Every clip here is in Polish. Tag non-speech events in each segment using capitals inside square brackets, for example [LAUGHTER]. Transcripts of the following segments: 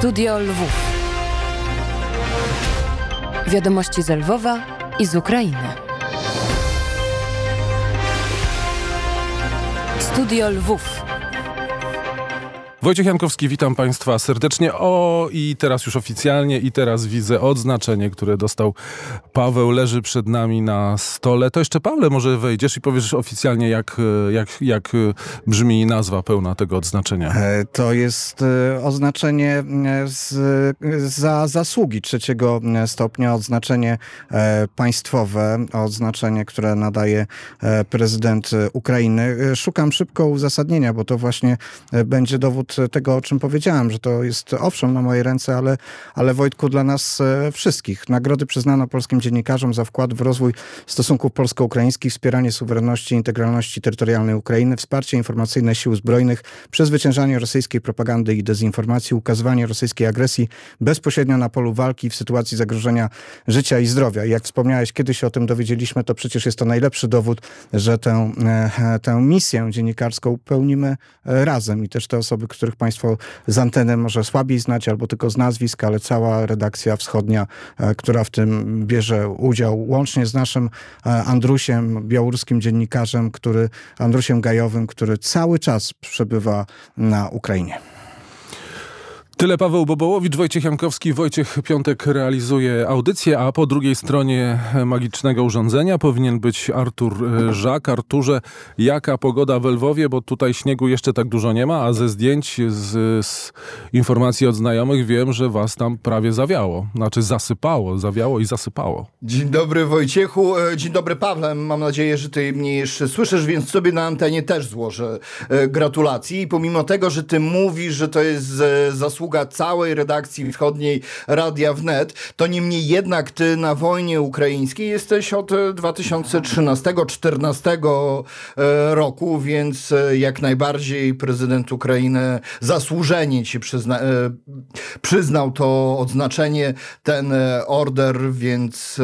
Studio Lwów. Wiadomości z Lwowa i z Ukrainy. Studio Lwów. Wojciech Jankowski, witam Państwa serdecznie. O, i teraz już oficjalnie, i teraz widzę odznaczenie, które dostał Paweł, leży przed nami na stole. To jeszcze, Pawle, może wejdziesz i powiesz oficjalnie, jak, jak, jak brzmi nazwa pełna tego odznaczenia. E, to jest e, oznaczenie e, z, za zasługi trzeciego stopnia, odznaczenie państwowe, odznaczenie, które nadaje prezydent Ukrainy. Szukam szybko uzasadnienia, bo to właśnie będzie dowód tego, o czym powiedziałem, że to jest owszem na moje ręce, ale, ale Wojtku dla nas e, wszystkich. Nagrody przyznano polskim dziennikarzom za wkład w rozwój stosunków polsko-ukraińskich, wspieranie suwerenności i integralności terytorialnej Ukrainy, wsparcie informacyjne sił zbrojnych, przezwyciężanie rosyjskiej propagandy i dezinformacji, ukazywanie rosyjskiej agresji bezpośrednio na polu walki w sytuacji zagrożenia życia i zdrowia. I jak wspomniałeś, kiedy się o tym dowiedzieliśmy, to przecież jest to najlepszy dowód, że tę, e, tę misję dziennikarską pełnimy e, razem i też te osoby, których Państwo z anteny może słabiej znać albo tylko z nazwisk, ale cała redakcja wschodnia, e, która w tym bierze udział, łącznie z naszym e, Andrusiem, białoruskim dziennikarzem, który, Andrusiem Gajowym, który cały czas przebywa na Ukrainie. Tyle Paweł Bobołowicz, Wojciech Jankowski. Wojciech Piątek realizuje audycję, a po drugiej stronie magicznego urządzenia powinien być Artur e, Żak. Arturze, jaka pogoda w Lwowie, bo tutaj śniegu jeszcze tak dużo nie ma, a ze zdjęć, z, z informacji od znajomych wiem, że was tam prawie zawiało. Znaczy zasypało, zawiało i zasypało. Dzień dobry Wojciechu, e, dzień dobry Pawle. Mam nadzieję, że ty mnie jeszcze słyszysz, więc sobie na antenie też złożę e, gratulacji. Pomimo tego, że ty mówisz, że to jest zasługa całej redakcji wschodniej Radia Wnet, to niemniej jednak ty na wojnie ukraińskiej jesteś od 2013-2014 e, roku, więc e, jak najbardziej prezydent Ukrainy zasłużenie ci przyzna e, przyznał to odznaczenie, ten order, więc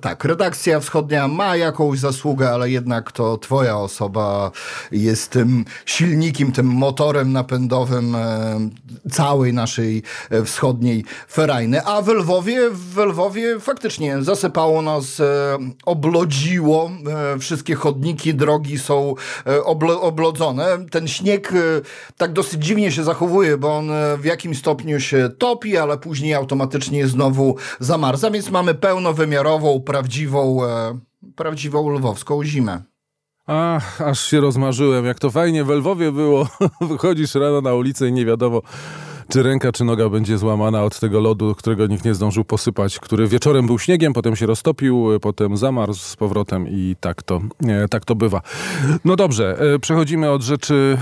tak, redakcja wschodnia ma jakąś zasługę, ale jednak to twoja osoba jest tym silnikiem, tym motorem napędowym całej naszej e, wschodniej ferajny. A w Lwowie, w Lwowie faktycznie zasypało nas, e, oblodziło. E, wszystkie chodniki, drogi są oblo oblodzone. Ten śnieg tak dosyć dziwnie się zachowuje, bo on w jakimś stopniu się topi, ale później automatycznie znowu zamarza, więc mamy pełnowymiarową, prawdziwą, prawdziwą lwowską zimę. Ach, aż się rozmarzyłem, jak to fajnie w Lwowie było. [LAUGHS] Wychodzisz rano na ulicę i nie wiadomo, czy ręka, czy noga będzie złamana od tego lodu, którego nikt nie zdążył posypać, który wieczorem był śniegiem, potem się roztopił, potem zamarzł z powrotem i tak to, e, tak to bywa. No dobrze, e, przechodzimy od rzeczy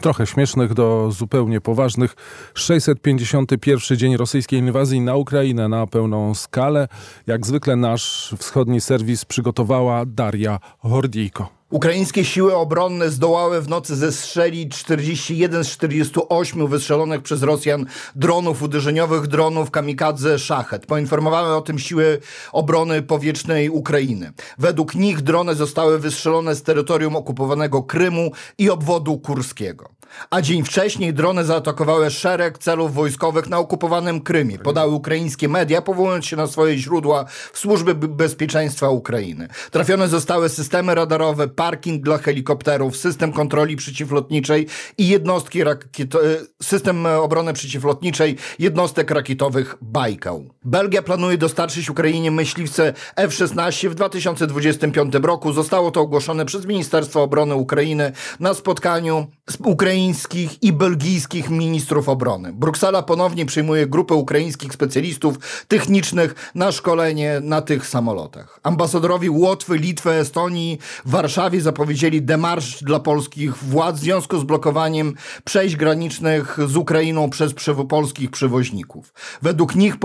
trochę śmiesznych do zupełnie poważnych. 651 dzień rosyjskiej inwazji na Ukrainę na pełną skalę. Jak zwykle nasz wschodni serwis przygotowała Daria Hordijko. Ukraińskie siły obronne zdołały w nocy zestrzelić 41 z 48 wystrzelonych przez Rosjan dronów uderzeniowych, dronów kamikadze Szachet. Poinformowały o tym siły obrony powietrznej Ukrainy. Według nich drony zostały wystrzelone z terytorium okupowanego Krymu i obwodu kurskiego. A dzień wcześniej drony zaatakowały szereg celów wojskowych na okupowanym Krymie, podały ukraińskie media, powołując się na swoje źródła w służby bezpieczeństwa Ukrainy. Trafione zostały systemy radarowe, parking dla helikopterów, system kontroli przeciwlotniczej i jednostki rakieto- e, system obrony przeciwlotniczej jednostek rakietowych Bajkał. Belgia planuje dostarczyć Ukrainie myśliwce F-16 w 2025 roku. Zostało to ogłoszone przez Ministerstwo Obrony Ukrainy na spotkaniu ukraińskich i belgijskich ministrów obrony. Bruksela ponownie przyjmuje grupę ukraińskich specjalistów technicznych na szkolenie na tych samolotach. Ambasadorowi Łotwy, Litwy, Estonii, Warszawie Warszawie zapowiedzieli demarsz dla polskich władz w związku z blokowaniem przejść granicznych z Ukrainą przez przewo polskich przewoźników. Według nich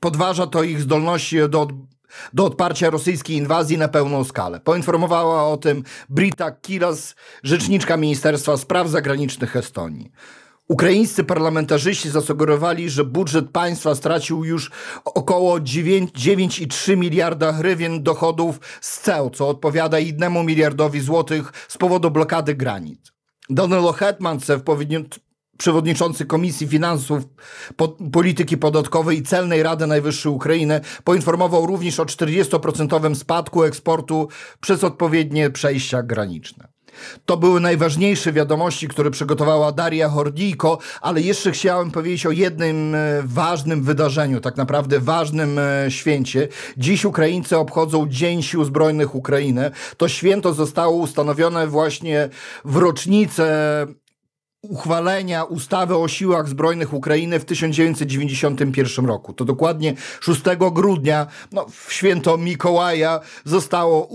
podważa to ich zdolności do do odparcia rosyjskiej inwazji na pełną skalę. Poinformowała o tym Brita Kilas, rzeczniczka Ministerstwa Spraw Zagranicznych Estonii. Ukraińscy parlamentarzyści zasugerowali, że budżet państwa stracił już około 9,3 miliarda hrywien dochodów z ceł, co odpowiada 1 miliardowi złotych z powodu blokady granic. Danilo Hetmancew przewodniczący Komisji Finansów, po, Polityki Podatkowej i Celnej Rady Najwyższej Ukrainy poinformował również o 40% spadku eksportu przez odpowiednie przejścia graniczne. To były najważniejsze wiadomości, które przygotowała Daria Hordijko, ale jeszcze chciałem powiedzieć o jednym e, ważnym wydarzeniu, tak naprawdę ważnym e, święcie. Dziś Ukraińcy obchodzą Dzień Sił Zbrojnych Ukrainy. To święto zostało ustanowione właśnie w rocznicę uchwalenia ustawy o siłach zbrojnych Ukrainy w 1991 roku. To dokładnie 6 grudnia, no, w święto Mikołaja, zostało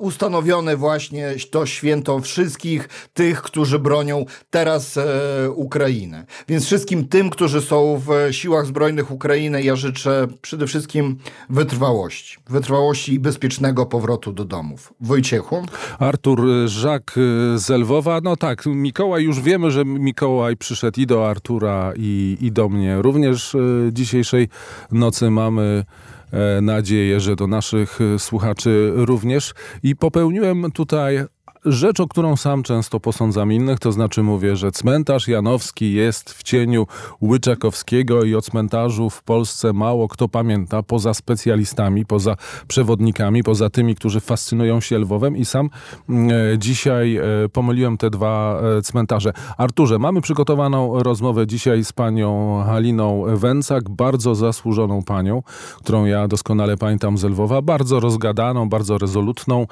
ustanowione właśnie to święto wszystkich tych, którzy bronią teraz e, Ukrainę. Więc wszystkim tym, którzy są w siłach zbrojnych Ukrainy, ja życzę przede wszystkim wytrwałości. Wytrwałości i bezpiecznego powrotu do domów. Wojciechu? Artur Żak z Lwowa. No tak, Mikołaj, już wiemy, że Mikołaj przyszedł i do Artura, i, i do mnie. Również e, dzisiejszej nocy mamy e, nadzieję, że do naszych e, słuchaczy również. I popełniłem tutaj rzecz, o którą sam często posądzam innych, to znaczy mówię, że cmentarz Janowski jest w cieniu Łyczakowskiego i o cmentarzu w Polsce mało kto pamięta, poza specjalistami, poza przewodnikami, poza tymi, którzy fascynują się Lwowem i sam mm, e, dzisiaj e, pomyliłem te dwa e, cmentarze. Arturze, mamy przygotowaną rozmowę dzisiaj z panią Haliną Węcak, bardzo zasłużoną panią, którą ja doskonale pamiętam z Lwowa, bardzo rozgadaną, bardzo rezolutną.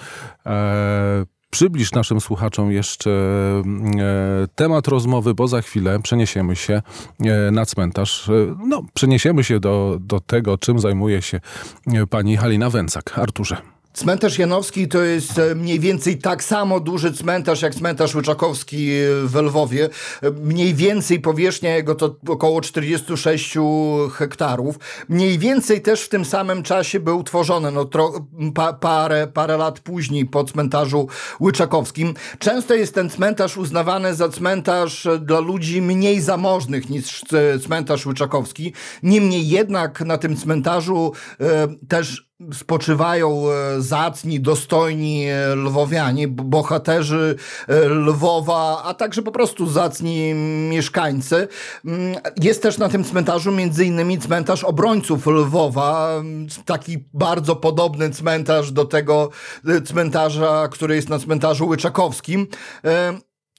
Przybliż naszym słuchaczom jeszcze e, temat rozmowy, bo za chwilę przeniesiemy się e, na cmentarz. E, no, przeniesiemy się do, do tego, czym zajmuje się pani Halina Węcak. Arturze. Cmentarz Janowski to jest e, mniej więcej tak samo duży cmentarz jak cmentarz Łyczakowski w Lwowie. E, Mniej więcej powierzchnia jego to około 46 hektarów. Mniej więcej też w tym samym czasie był tworzony, no tro, pa, parę, parę lat później po cmentarzu Łyczakowskim. Często jest ten cmentarz uznawany za cmentarz e, dla ludzi mniej zamożnych niż cmentarz Łyczakowski. Niemniej jednak na tym cmentarzu e, też spoczywają e, zacni, dostojni e, lwowianie, bohaterzy e, Lwowa, a także po prostu zacni mieszkańcy. Mm, Jest też na tym cmentarzu między innymi cmentarz obrońców Lwowa, mm, taki bardzo podobny cmentarz do tego cmentarza, który jest na cmentarzu Łyczakowskim.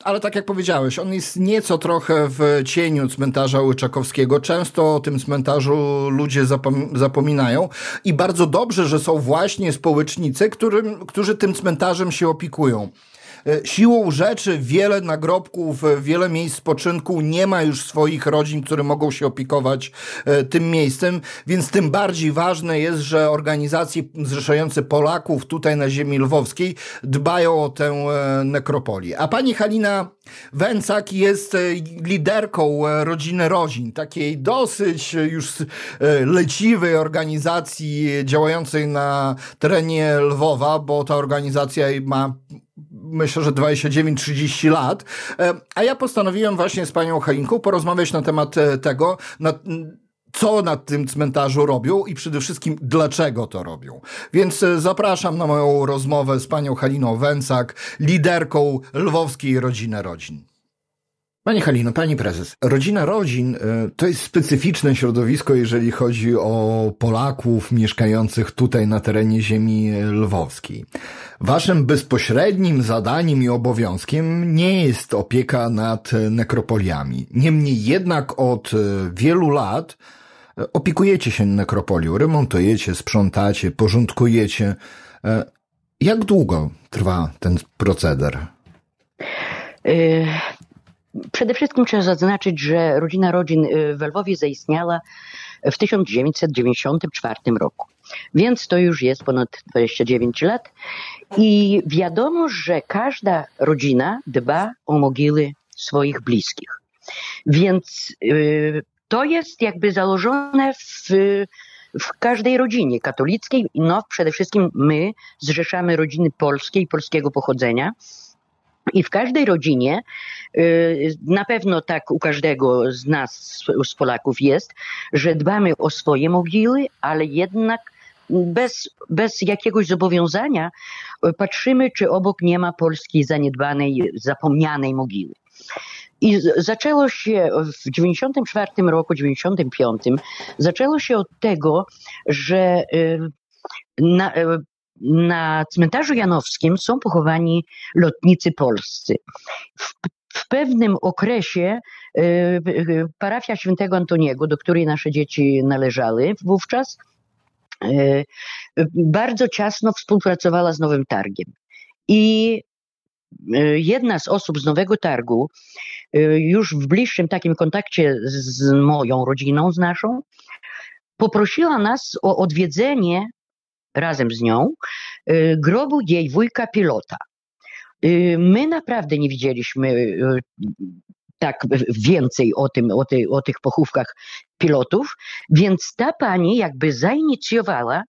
Ale tak jak powiedziałeś, on jest nieco trochę w cieniu cmentarza Łyczakowskiego. Często o tym cmentarzu ludzie zapom- zapominają i bardzo dobrze, że są właśnie społecznicy, którym, którzy tym cmentarzem się opiekują. E, Siłą rzeczy wiele nagrobków, e, wiele miejsc spoczynku nie ma już swoich rodzin, które mogą się opiekować e, tym miejscem, więc tym bardziej ważne jest, że organizacje zrzeszające Polaków tutaj na ziemi lwowskiej dbają o tę nekropolię. A pani Halina Węcak jest liderką Rodziny Rodzin, takiej dosyć już leciwej organizacji działającej na terenie Lwowa, bo ta organizacja ma myślę, że 29-30 lat. E, A ja postanowiłem właśnie z panią Halinką porozmawiać na temat e, tego, na, co na tym cmentarzu robią i przede wszystkim dlaczego to robią. Więc e, zapraszam na moją rozmowę z panią Haliną Węcak, liderką lwowskiej Rodziny Rodzin. Pani Halino, pani prezes, rodzina rodzin e, to jest specyficzne środowisko, jeżeli chodzi o Polaków mieszkających tutaj na terenie ziemi e, lwowskiej. Waszym bezpośrednim zadaniem i obowiązkiem nie jest opieka nad e, nekropoliami. Niemniej jednak od wielu lat opiekujecie się nekropolią, remontujecie, sprzątacie, porządkujecie. Jak długo trwa ten proceder? Przede wszystkim trzeba zaznaczyć, że rodzina rodzin y, w Lwowie zaistniała w 1994 roku. Więc to już jest ponad 29 lat. I wiadomo, że każda rodzina dba o mogiły swoich bliskich. Więc y, to jest jakby założone w, w każdej rodzinie katolickiej. No, przede wszystkim my zrzeszamy rodziny polskie i polskiego pochodzenia. I w każdej rodzinie, y, na pewno tak u każdego z nas, z Polaków jest, że dbamy o swoje mogiły, ale jednak bez, bez jakiegoś zobowiązania y, patrzymy, czy obok nie ma polskiej zaniedbanej, zapomnianej mogiły. I zaczęło się w 94 roku, 95, zaczęło się od tego, że y, na, na cmentarzu janowskim są pochowani lotnicy polscy. W, w pewnym okresie y, y, parafia świętego Antoniego, do której nasze dzieci należały wówczas, y, bardzo ciasno współpracowała z Nowym Targiem. I jedna z osób z Nowego Targu, już w bliższym takim kontakcie z moją rodziną, z naszą, poprosiła nas o odwiedzenie razem z nią y, grobu jej wujka pilota. Y, My naprawdę nie widzieliśmy y, tak więcej o, tym, o, tej, o tych pochówkach pilotów, więc ta pani jakby zainicjowała,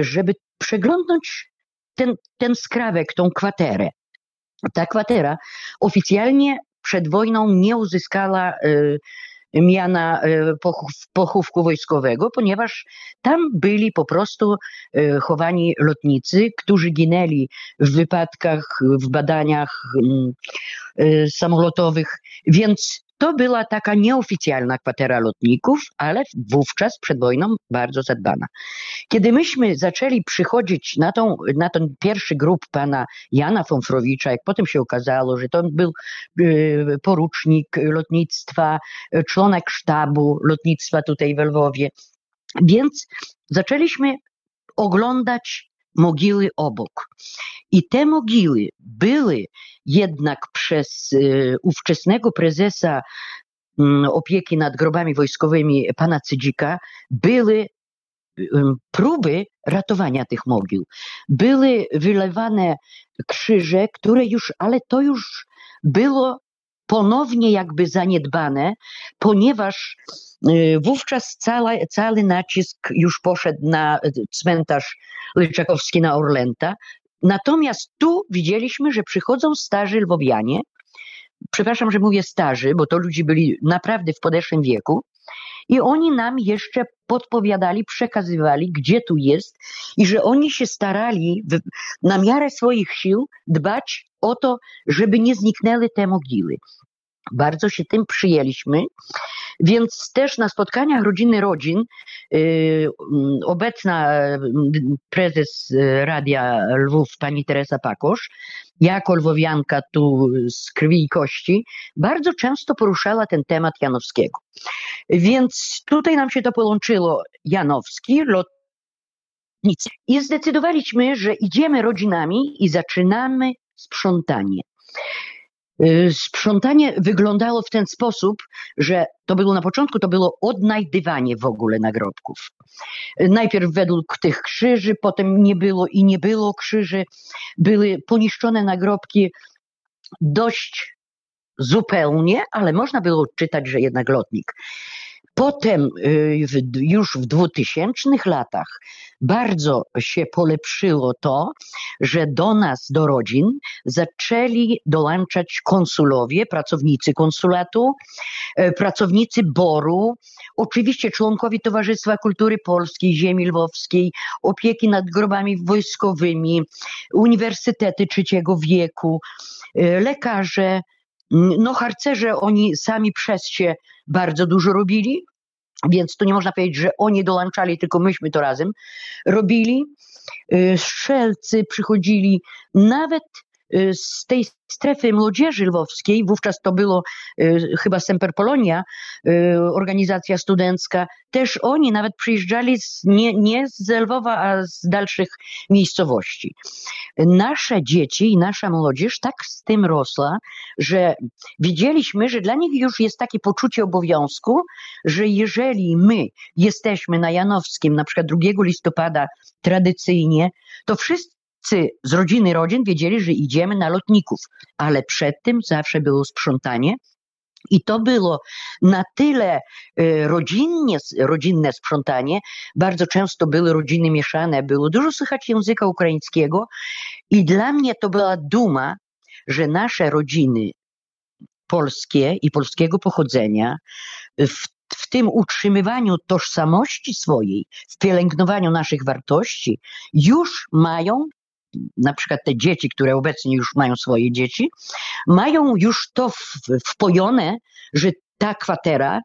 żeby przeglądnąć ten, ten skrawek, tą kwaterę. Ta kwatera oficjalnie przed wojną nie uzyskała miana pochów, pochówku wojskowego, ponieważ tam byli po prostu y, chowani lotnicy, którzy ginęli w wypadkach, w badaniach mm, samolotowych, więc to była taka nieoficjalna kwatera lotników, ale wówczas przed wojną bardzo zadbana. Kiedy myśmy zaczęli przychodzić na, tą, na ten pierwszy grup pana Jana Fonfrowicza, jak potem się okazało, że to był y, porucznik lotnictwa, y, członek sztabu lotnictwa tutaj w Lwowie, więc zaczęliśmy oglądać mogiły obok. I te mogiły były jednak przez y, ówczesnego prezesa mm, opieki nad grobami wojskowymi pana Cydzika były próby ratowania tych mogił. Były wylewane krzyże, które już, ale to już było ponownie jakby zaniedbane, ponieważ y, wówczas cała, cały nacisk już poszedł na y, cmentarz Lyczakowski na Orlęta. Natomiast tu widzieliśmy, że przychodzą starzy lwowianie, przepraszam, że mówię starzy, bo to ludzie byli naprawdę w podeszłym wieku, i oni nam jeszcze podpowiadali, przekazywali, gdzie tu jest, i że oni się starali na miarę swoich sił dbać o to, żeby nie zniknęły te mogiły. Bardzo się tym przyjęliśmy, więc też na spotkaniach rodziny rodzin yy, mm, obecna mm, prezes y, Radia Lwów, pani Teresa Pakosz, jako lwowianka tu z krwi i kości, bardzo często poruszała ten temat Janowskiego. Więc tutaj nam się to połączyło Janowski, lotnicy. I zdecydowaliśmy, że idziemy rodzinami i zaczynamy sprzątanie. Y, Sprzątanie wyglądało w ten sposób, że to było na początku, to było odnajdywanie w ogóle nagrobków. Najpierw według tych krzyży, potem nie było i nie było krzyży. Były poniszczone nagrobki dość zupełnie, ale można było odczytać, że jednak lotnik. Potem y, już w 2000 latach bardzo się polepszyło to, że do nas, do rodzin, zaczęli dołączać konsulowie, pracownicy konsulatu, e, pracownicy BOR-u, oczywiście członkowie Towarzystwa Kultury Polskiej, Ziemi Lwowskiej, opieki nad grobami wojskowymi, uniwersytety trzeciego wieku, e, lekarze, no harcerze oni sami przez się bardzo dużo robili, więc tu nie można powiedzieć, że oni dołączali, tylko myśmy to razem robili. Y, Strzelcy przychodzili, nawet z tej strefy młodzieży lwowskiej, wówczas to było y, chyba Semper Polonia, y, organizacja studencka, też oni nawet przyjeżdżali z, nie, nie z Lwowa, a z dalszych miejscowości. Nasze dzieci i nasza młodzież tak z tym rosła, że widzieliśmy, że dla nich już jest takie poczucie obowiązku, że jeżeli my jesteśmy na Janowskim, na przykład 2 listopada tradycyjnie, to wszyscy z rodziny rodzin wiedzieli, że idziemy na lotników, ale przed tym zawsze było sprzątanie. I to było na tyle y, rodzinnie, rodzinne sprzątanie. Bardzo często były rodziny mieszane, było dużo słychać języka ukraińskiego. I dla mnie to była duma, że nasze rodziny polskie i polskiego pochodzenia w, w tym utrzymywaniu tożsamości swojej, w pielęgnowaniu naszych wartości, już mają na przykład te dzieci, które obecnie już mają swoje dzieci, mają już to wpojone, że ta kwatera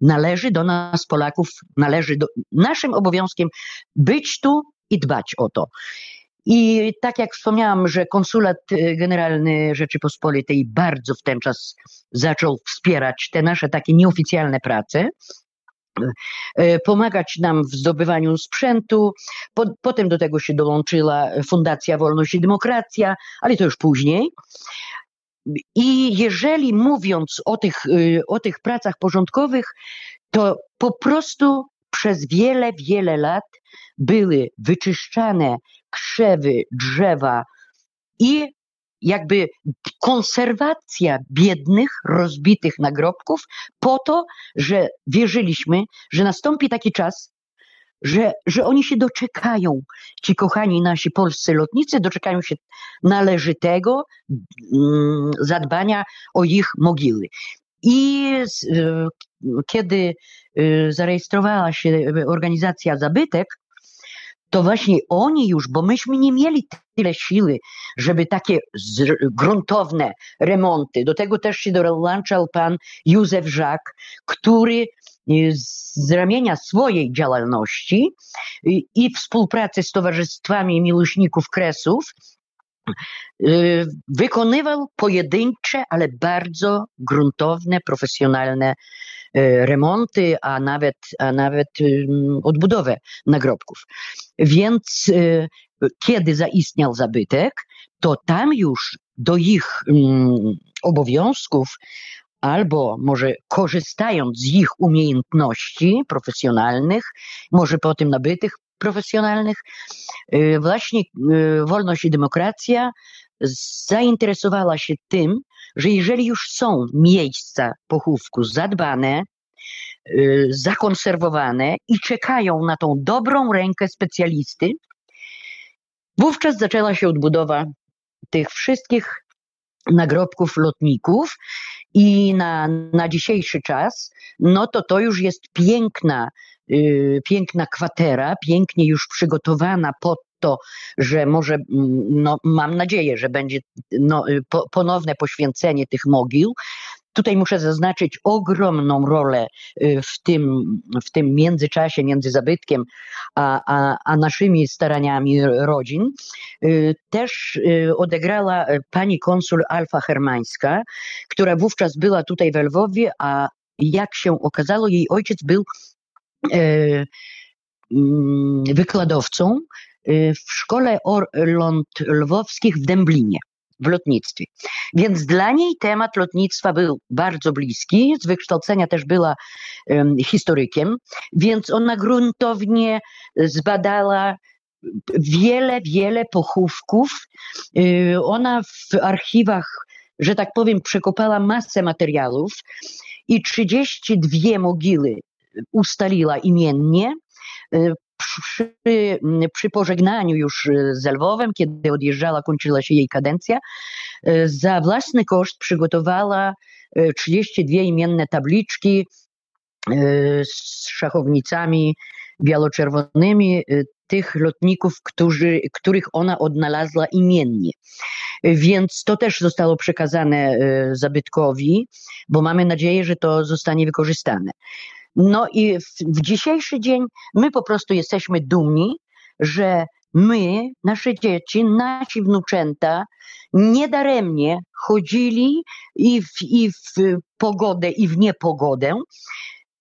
należy do nas, Polaków, należy do naszym obowiązkiem być tu i dbać o to. I tak jak wspomniałam, że konsulat y, generalny Rzeczypospolitej bardzo w ten czas zaczął wspierać te nasze takie nieoficjalne prace, pomagać nam w zdobywaniu sprzętu. Po, potem do tego się dołączyła Fundacja Wolność i Demokracja, ale to już później. I jeżeli mówiąc o tych, y, o tych pracach porządkowych, to po prostu przez wiele, wiele lat były wyczyszczane krzewy, drzewa i jakby konserwacja biednych, rozbitych nagrobków po to, że wierzyliśmy, że nastąpi taki czas, że, że oni się doczekają, ci kochani nasi polscy lotnicy, doczekają się należytego mm, zadbania o ich mogiły. I y, kiedy y, zarejestrowała się organizacja Zabytek, to właśnie oni już, bo myśmy nie mieli tyle siły, żeby takie gruntowne remonty, do tego też się dołączał pan Józef Żak, który y, z ramienia swojej działalności y, i współpracy z towarzystwami miłośników kresów wykonywał pojedyncze, ale bardzo gruntowne, profesjonalne E, remonty, a nawet, a nawet odbudowę nagrobków. Więc kiedy zaistniał zabytek, to tam już do ich obowiązków albo może korzystając z ich umiejętności profesjonalnych, może po tym nabytych profesjonalnych, e, właśnie Wolność i Demokracja zainteresowała się tym, że jeżeli już są miejsca pochówku zadbane, y, zakonserwowane i czekają na tą dobrą rękę specjalisty, wówczas zaczęła się odbudowa tych wszystkich nagrobków lotników i na, na dzisiejszy czas, no to to już jest piękna, yy, piękna kwatera, pięknie już przygotowana pod to, że może, mm, no, mam nadzieję, że będzie no, y, po, ponowne poświęcenie tych mogił. Tutaj muszę zaznaczyć ogromną rolę y, w tym, w tym międzyczasie między zabytkiem a, a, a naszymi staraniami rodzin. Y, też odegrała pani konsul Alfa Hermańska, która wówczas była tutaj w Lwowie, a jak się okazało, jej ojciec był mm, wykładowcą Y, w szkole Orląt Lwowskich w Dęblinie w lotnictwie. Więc dla niej temat lotnictwa był bardzo bliski, z wykształcenia też była um, historykiem, więc ona gruntownie zbadała wiele, wiele pochówków. Y, ona w archiwach, że tak powiem, przekopała masę materiałów i 32 mogiły ustaliła imiennie. Przy, przy pożegnaniu już z Lwowem, kiedy odjeżdżała, kończyła się jej kadencja, e, za własny koszt przygotowała 32 e, imienne tabliczki e, z szachownicami biało-czerwonymi tych lotników, którzy, których ona odnalazła imiennie. Więc to też zostało przekazane zabytkowi, bo mamy nadzieję, że to zostanie wykorzystane. No i w, w dzisiejszy dzień my po prostu jesteśmy dumni, że my, nasze dzieci, nasi wnuczęta niedaremnie chodzili i w, i w pogodę, i w niepogodę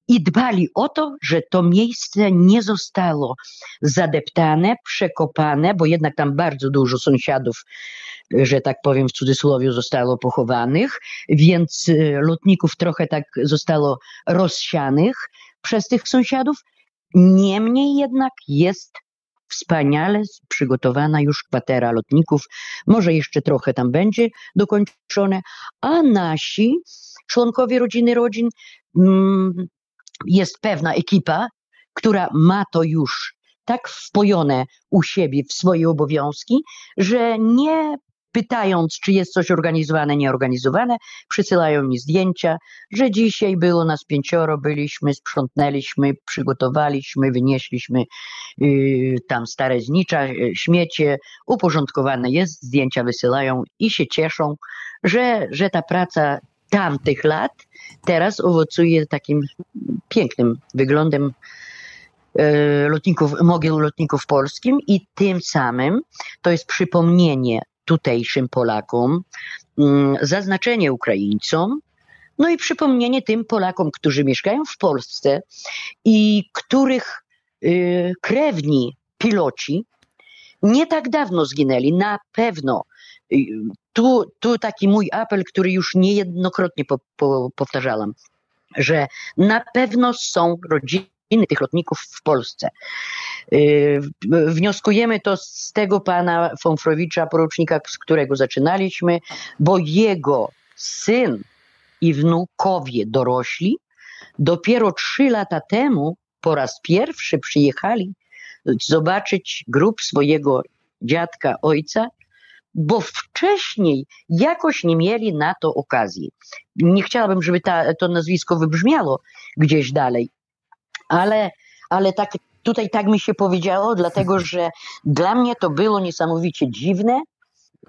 i dbali o to, że to miejsce nie zostało zadeptane, przekopane, bo jednak tam bardzo dużo sąsiadów że tak powiem w cudzysłowie, zostało pochowanych, więc y, lotników trochę tak zostało rozsianych przez tych sąsiadów. Niemniej jednak jest wspaniale przygotowana już kwatera lotników. Może jeszcze trochę tam będzie dokończone, a nasi członkowie rodziny rodzin mm, jest pewna ekipa, która ma to już tak wpojone u siebie w swoje obowiązki, że nie pytając, czy jest coś organizowane, nieorganizowane, przysyłają mi zdjęcia, że dzisiaj było nas pięcioro, byliśmy, sprzątnęliśmy, przygotowaliśmy, wynieśliśmy yy, tam stare znicza, yy, śmiecie, uporządkowane jest, zdjęcia wysyłają i się cieszą, że, że ta praca tamtych lat teraz owocuje takim pięknym wyglądem e, lotników, mogił lotników polskim i tym samym to jest przypomnienie tutejszym Polakom, mm, zaznaczenie Ukraińcom, no i przypomnienie tym Polakom, którzy mieszkają w Polsce i których y, krewni piloci nie tak dawno zginęli, na pewno. Y, Tu, tu taki mój apel, który już niejednokrotnie po, po, powtarzałam, że na pewno są rodziny tych lotników w Polsce. W- Wnioskujemy to z tego pana Fonfrowicza, porucznika, z którego zaczynaliśmy, bo jego syn i wnukowie dorośli dopiero trzy lata temu po raz pierwszy przyjechali zobaczyć grób swojego dziadka, ojca, bo wcześniej jakoś nie mieli na to okazji. Nie chciałabym, żeby ta, to nazwisko wybrzmiało gdzieś dalej, ale, ale tak, tutaj tak mi się powiedziało, dlatego [LAUGHS] że dla mnie to było niesamowicie dziwne,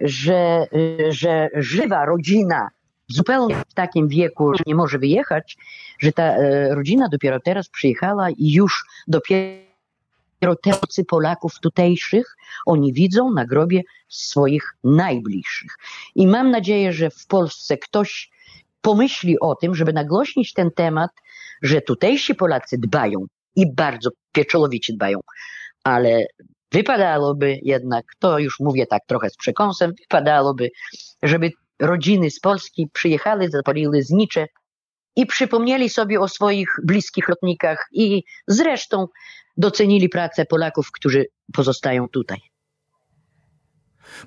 że, że żywa rodzina zupełnie w takim wieku że nie może wyjechać, że ta e, rodzina dopiero teraz przyjechała i już dopiero tacy Polaków tutejszych oni widzą na grobie swoich najbliższych. I mam nadzieję, że w Polsce ktoś pomyśli o tym, żeby nagłośnić ten temat, że tutejsi Polacy dbają i bardzo pieczołowicie dbają, ale wypadałoby jednak, to już mówię tak trochę z przekąsem, wypadałoby, żeby rodziny z Polski przyjechały, zapaliły znicze i przypomnieli sobie o swoich bliskich lotnikach i zresztą docenili pracę Polaków, którzy pozostają tutaj.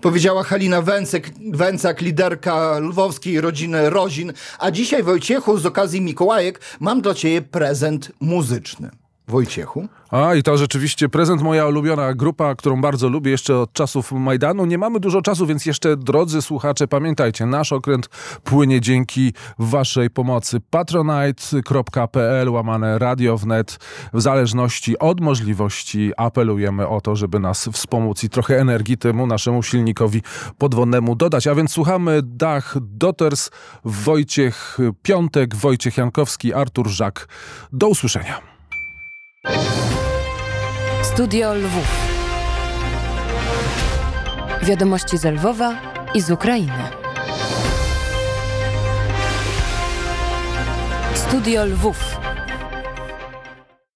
Powiedziała Halina Węcek, Węcak, liderka lwowskiej rodziny Rozin. A dzisiaj, Wojciechu, z okazji Mikołajek, mam dla ciebie prezent muzyczny. Wojciechu? A i to rzeczywiście prezent, moja ulubiona grupa, którą bardzo lubię jeszcze od czasów Majdanu. Nie mamy dużo czasu, więc jeszcze drodzy słuchacze, pamiętajcie, nasz okręt płynie dzięki waszej pomocy. patronite.pl łamane radio wnet. W zależności od możliwości apelujemy o to, żeby nas wspomóc i trochę energii temu naszemu silnikowi podwodnemu dodać. A więc słuchamy Dach Doters, Wojciech Piątek, Wojciech Jankowski, Artur Żak. Do usłyszenia. Studio Lwów. Wiadomości z Lwowa i z Ukrainy. Studio Lwów.